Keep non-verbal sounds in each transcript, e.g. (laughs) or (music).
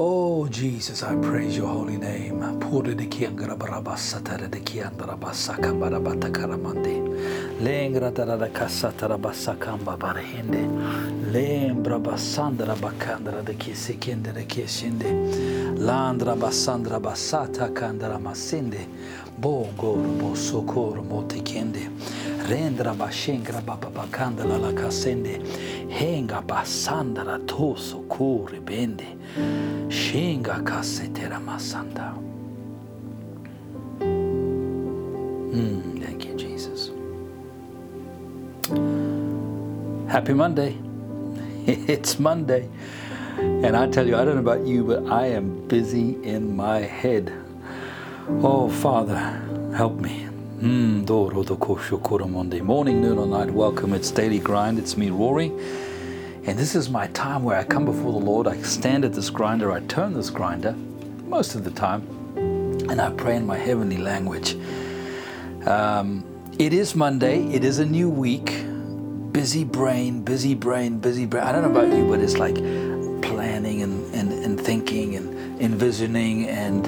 Oh, Jesus, I praise your holy name. Pure de kiangara barabasa tare de kiandara basaka barabata karamande. Lengra dara da kasatara basakamba barahende. Lembra basandra bakandra Landra basandra basata kandara masinde. Bo sokoro motikende. Rendra bashengra baba bakandala la kasende. Henga basandra toso kure bende. Shinga kasetera masanda. Mm, thank you, Jesus. Happy Monday. (laughs) It's Monday. And I tell you, I don't know about you, but I am busy in my head. Oh, Father, help me. Mm, Monday morning, noon or night. Welcome. It's Daily Grind. It's me, Rory. And this is my time where I come before the Lord. I stand at this grinder, I turn this grinder most of the time, and I pray in my heavenly language. Um, it is Monday, it is a new week. Busy brain, busy brain, busy brain. I don't know about you, but it's like thinking and envisioning and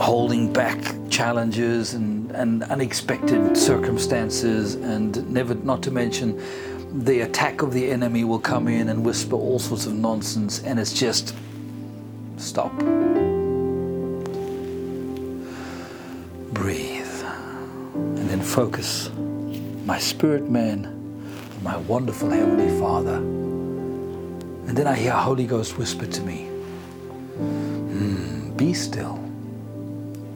holding back challenges and, and unexpected circumstances, and never, not to mention, the attack of the enemy will come in and whisper all sorts of nonsense, and it's just stop. Breathe. And then focus my spirit man my wonderful Heavenly Father. And then I hear Holy Ghost whisper to me, mm, Be still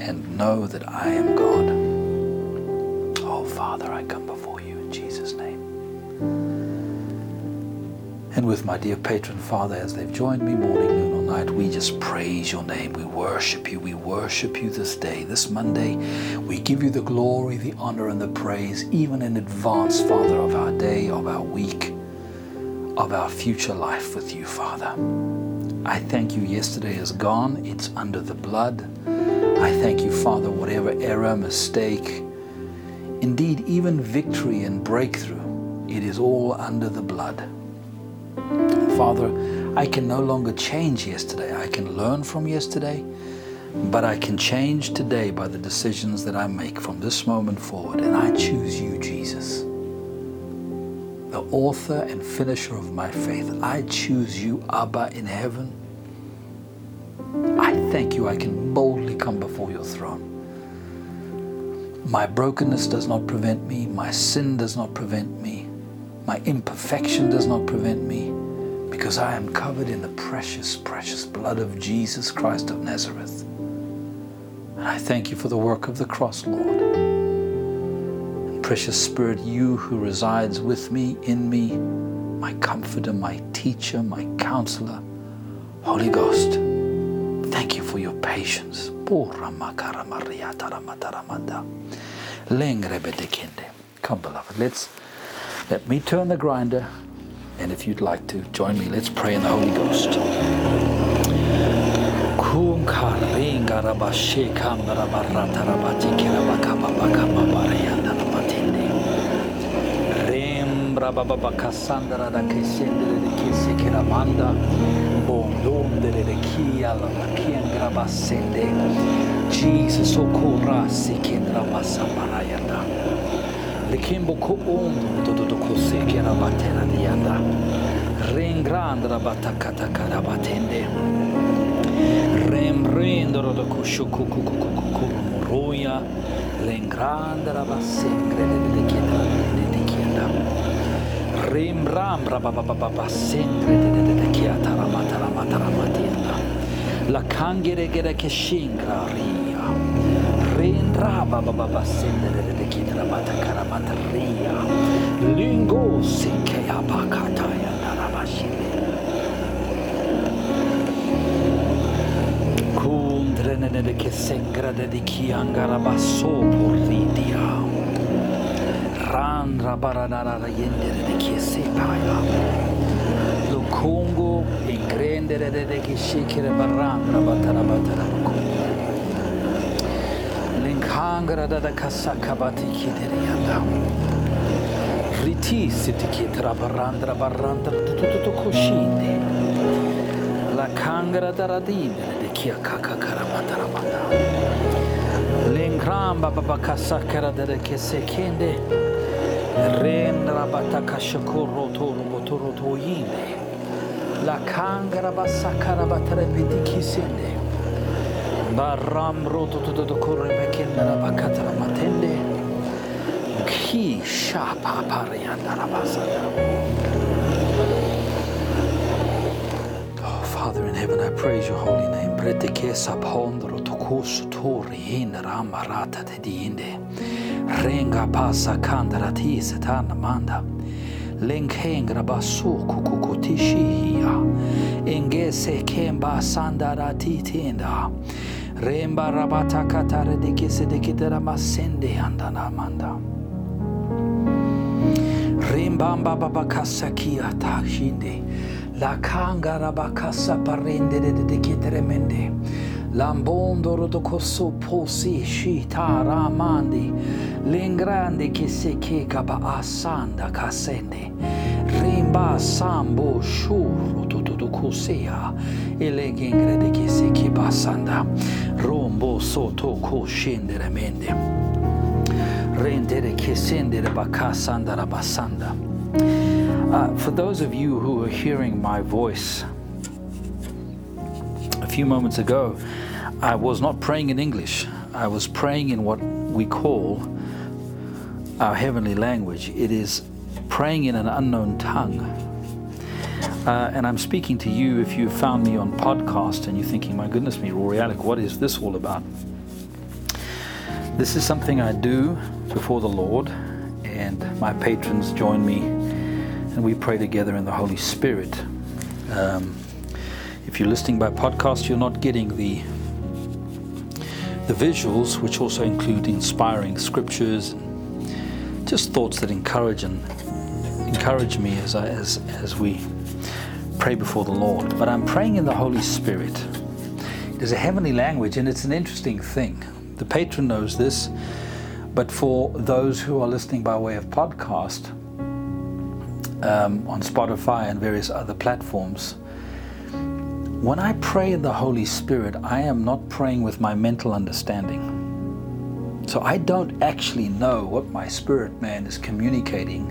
and know that I am God. Oh, Father, I come before you in Jesus' name. And with my dear patron Father, as they've joined me morning, noon, or night, we just praise your name. We worship you. We worship you this day, this Monday. We give you the glory, the honor, and the praise, even in advance, Father, of our day, of our week, of our future life with you, Father. I thank you. Yesterday is gone, it's under the blood. I thank you, Father, whatever error, mistake, indeed, even victory and breakthrough, it is all under the blood. Father, I can no longer change yesterday. I can learn from yesterday, but I can change today by the decisions that I make from this moment forward. And I choose you, Jesus, the author and finisher of my faith. I choose you, Abba in heaven. I thank you I can boldly come before your throne. My brokenness does not prevent me, my sin does not prevent me, my imperfection does not prevent me because I am covered in the precious, precious blood of Jesus Christ of Nazareth. And I thank you for the work of the cross, Lord. Precious Spirit, you who resides with me, in me, my comforter, my teacher, my counselor, Holy Ghost, thank you for your patience. Come, beloved, let's let me turn the grinder and if you'd like to join me, let's pray in the Holy Ghost. braba baba kassandra da kesendere de kese che la manda bondondere de chi alla macchia grabassende. Jesus o corrassi che dramassa parayanda le kimbo ko on do do do kose che la battera di anda rengrandra batakata karabatende rembrendro do kushu kuku kuku kuku roya rengrandra bassengre de de chiedra Rembram Rababababa Sendre Dededekiata Ramata Ramata Ramatilla La Kangere Gereke Shingra Ria Rendra Babababa Sendre Dedekita Ramata Karamata Ria Lingo Sinkea Bakataya Narabashile Kundre Nedeke Sengra Dedikiangarabaso Puridia lo Congo e grendere de che shikere barandra batara batara L'inghangra da kasaka bati kidere yanda Riti siti kitra barandra barandra tutto kushinde La kangra da radibere de kia kaka karamatara batara L'inghramba babakasakara da che sekende La kangra basakara batare petikisende. Baram roto tututu korre bekendra bakatara matende. Ki. Oh, Father in heaven, I praise your holy name. Preteke sapondro tokusu tori in ramarata te diinde. renga pasa kandara tise tan manda. Lenkengra basuku kukutishia engese kemba sandara titinda remba rabata katara dikese dikidera masende andana manda. Rembamba babakasakia tahinde la kangara bakasa parende de dikitremende Lambondo rodokosu posi şita ramandi Che se che kasende. Rimba sambo shuru che se che. Rombo scendere mende rendere bakasandara basanda. Uh, for those of you who are hearing my voice, a few moments ago, I was not praying in English. I was praying in what we call our heavenly language. It is praying in an unknown tongue. Uh, and I'm speaking to you if you found me on podcast and you're thinking, my goodness me, Rory Alec, what is this all about? This is something I do before the Lord, and my patrons join me, and we pray together in the Holy Spirit. Um, if you're listening by podcast, you're not getting the the visuals, which also include inspiring scriptures, just thoughts that encourage and encourage me as I, as as we pray before the Lord. But I'm praying in the Holy Spirit. It is a heavenly language, and it's an interesting thing. The patron knows this, but for those who are listening by way of podcast um, on Spotify and various other platforms, when I pray in the Holy Spirit, I am not praying with my mental understanding. So I don't actually know what my spirit man is communicating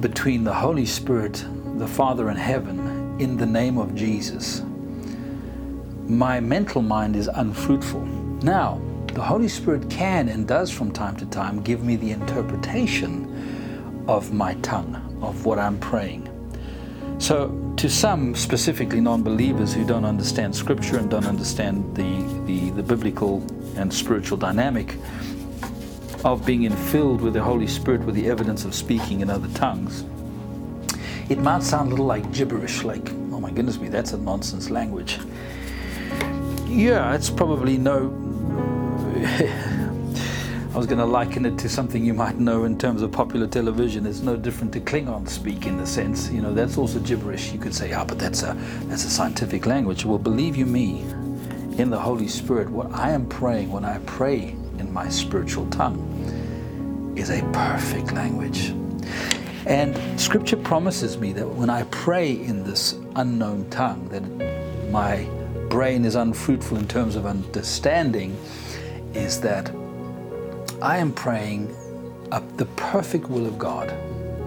between the Holy Spirit, the Father in heaven, in the name of Jesus. My mental mind is unfruitful. Now, the Holy Spirit can and does from time to time give me the interpretation of my tongue, of what I'm praying. So, to some, specifically non believers who don't understand Scripture and don't understand the, the, the biblical and spiritual dynamic of being infilled with the Holy Spirit with the evidence of speaking in other tongues, it might sound a little like gibberish, like, oh my goodness me, that's a nonsense language. Yeah, it's probably no (laughs) I was going to liken it to something you might know in terms of popular television. It's no different to Klingon speak in the sense, you know, that's also gibberish. You could say, ah, oh, but that's a that's a scientific language. Well, believe you me, in the Holy Spirit, what I am praying when I pray in my spiritual tongue is a perfect language. And Scripture promises me that when I pray in this unknown tongue, that my brain is unfruitful in terms of understanding is that I am praying the perfect will of God.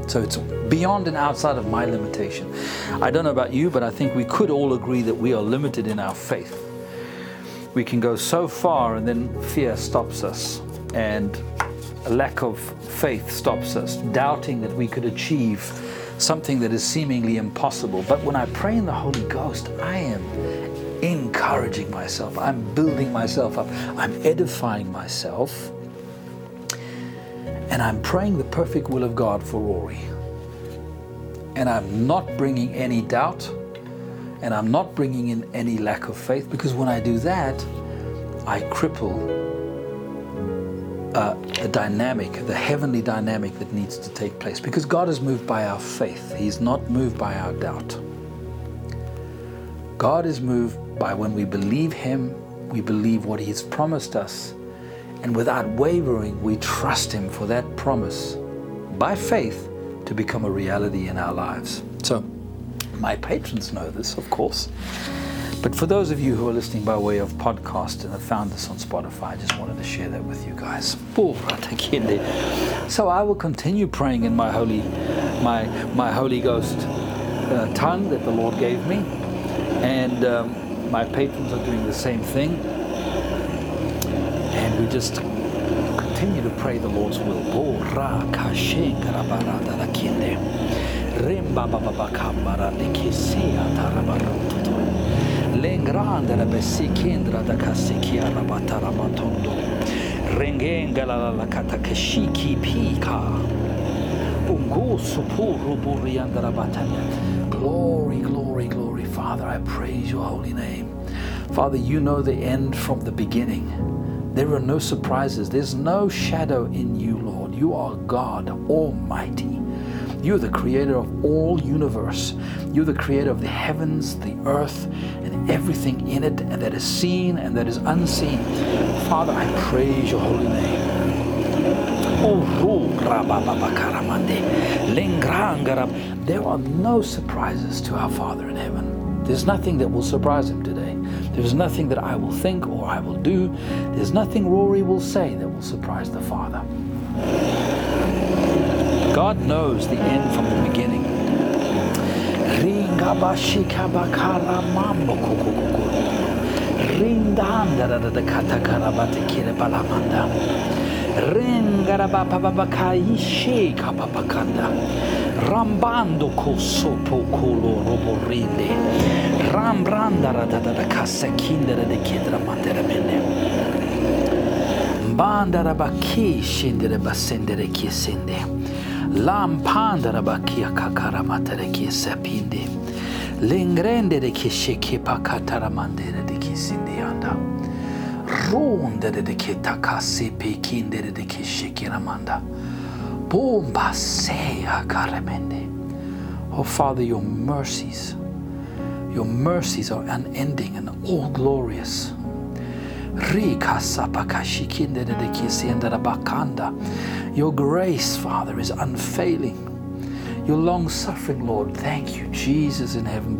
So it's beyond and outside of my limitation. I don't know about you, but I think we could all agree that we are limited in our faith. We can go so far and then fear stops us, and a lack of faith stops us, doubting that we could achieve something that is seemingly impossible. But when I pray in the Holy Ghost, I am encouraging myself, I'm building myself up, I'm edifying myself, and I'm praying the perfect will of God for Rory. And I'm not bringing any doubt, and I'm not bringing in any lack of faith, because when I do that, I cripple uh, the dynamic, the heavenly dynamic that needs to take place. Because God is moved by our faith, He's not moved by our doubt. God is moved by when we believe Him, we believe what He's promised us, and without wavering, we trust Him for that promise by faith to become a reality in our lives. So, my patrons know this, of course. But for those of you who are listening by way of podcast and have found this on Spotify, I just wanted to share that with you guys. So I will continue praying in my holy, my my Holy Ghost uh, tongue that the Lord gave me, and um, my patrons are doing the same thing. Just continue to pray the Lord's will. La da. Rengenga la la pika. Ungu supuru batanya. Glory, glory, glory. Father, I praise your holy name. Father, you know the end from the beginning. There are no surprises. There's no shadow in you, Lord. You are God Almighty. You're the creator of all universe. You're the creator of the heavens, the earth, and everything in it, and that is seen and that is unseen. Father, I praise your holy name. Oh, there are no surprises to our Father in heaven. There's nothing that will surprise him today. There's nothing that I will think or I will do. There's nothing Rory will say that will surprise the Father. God knows the end from the beginning. bando kosoto koloro borrinde ram randara da da da kasakindere de kendra mandere mene bandara baki şindere basendere kesinde lam pandara baki kakara matere kesapinde lengrende de keşeke pakatara mandere de kesinde yanda ronde de ke takasi pekindere de keşeke ramanda bomba seya karamende Oh Father, your mercies, your mercies are unending and all glorious. Your grace, Father, is unfailing. Your long suffering, Lord. Thank you, Jesus in heaven.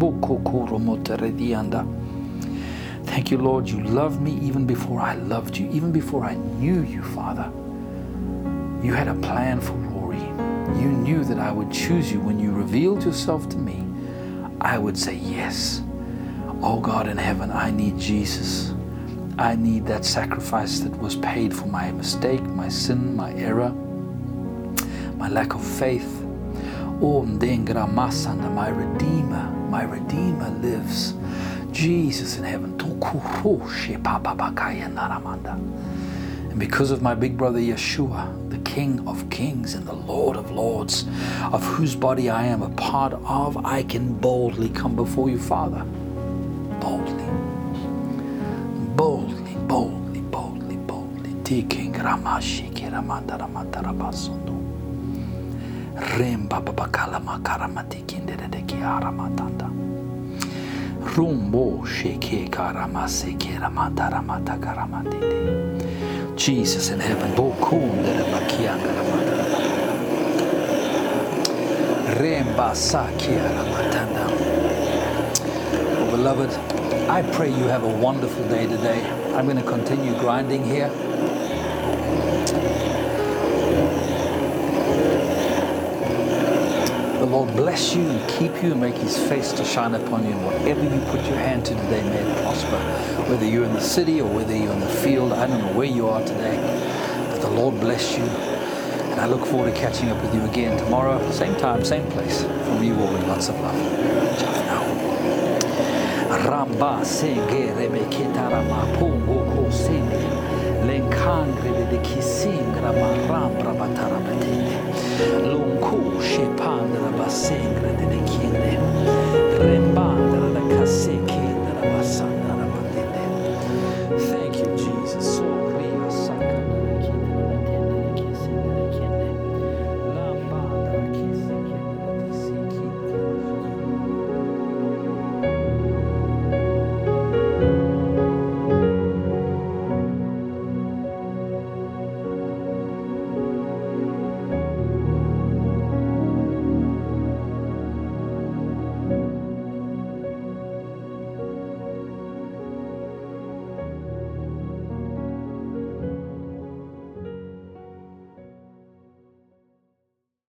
Thank you, Lord. You loved me even before I loved you, even before I knew you, Father. You had a plan for Rory. You knew that I would choose you when you revealed yourself to me. I would say yes. Oh God in heaven, I need Jesus. I need that sacrifice that was paid for my mistake, my sin, my error, my lack of faith. Oh, my Redeemer, my Redeemer lives. Jesus in heaven. And because of my big brother Yeshua, King of kings and the Lord of lords, of whose body I am a part of, I can boldly come before you, Father. Boldly boldly, boldly, boldly, boldly. Tiking ramashi kiramanda ramanda rabasundu. Remba babakala makaramati kindere de kiara matanda. Rumbo sheke karamase kiramanda ramata karamatinde. Jesus in heaven. Oh, beloved, I pray you have a wonderful day today. I'm going to continue grinding here. Lord bless you and keep you and make his face to shine upon you. And whatever you put your hand to today, may it prosper. Whether you're in the city or whether you're in the field, I don't know where you are today. But the Lord bless you. And I look forward to catching up with you again tomorrow, same time, same place. From you all, in lots of love. Rambra l'oncu, scepan, la bassengre, delle chiene,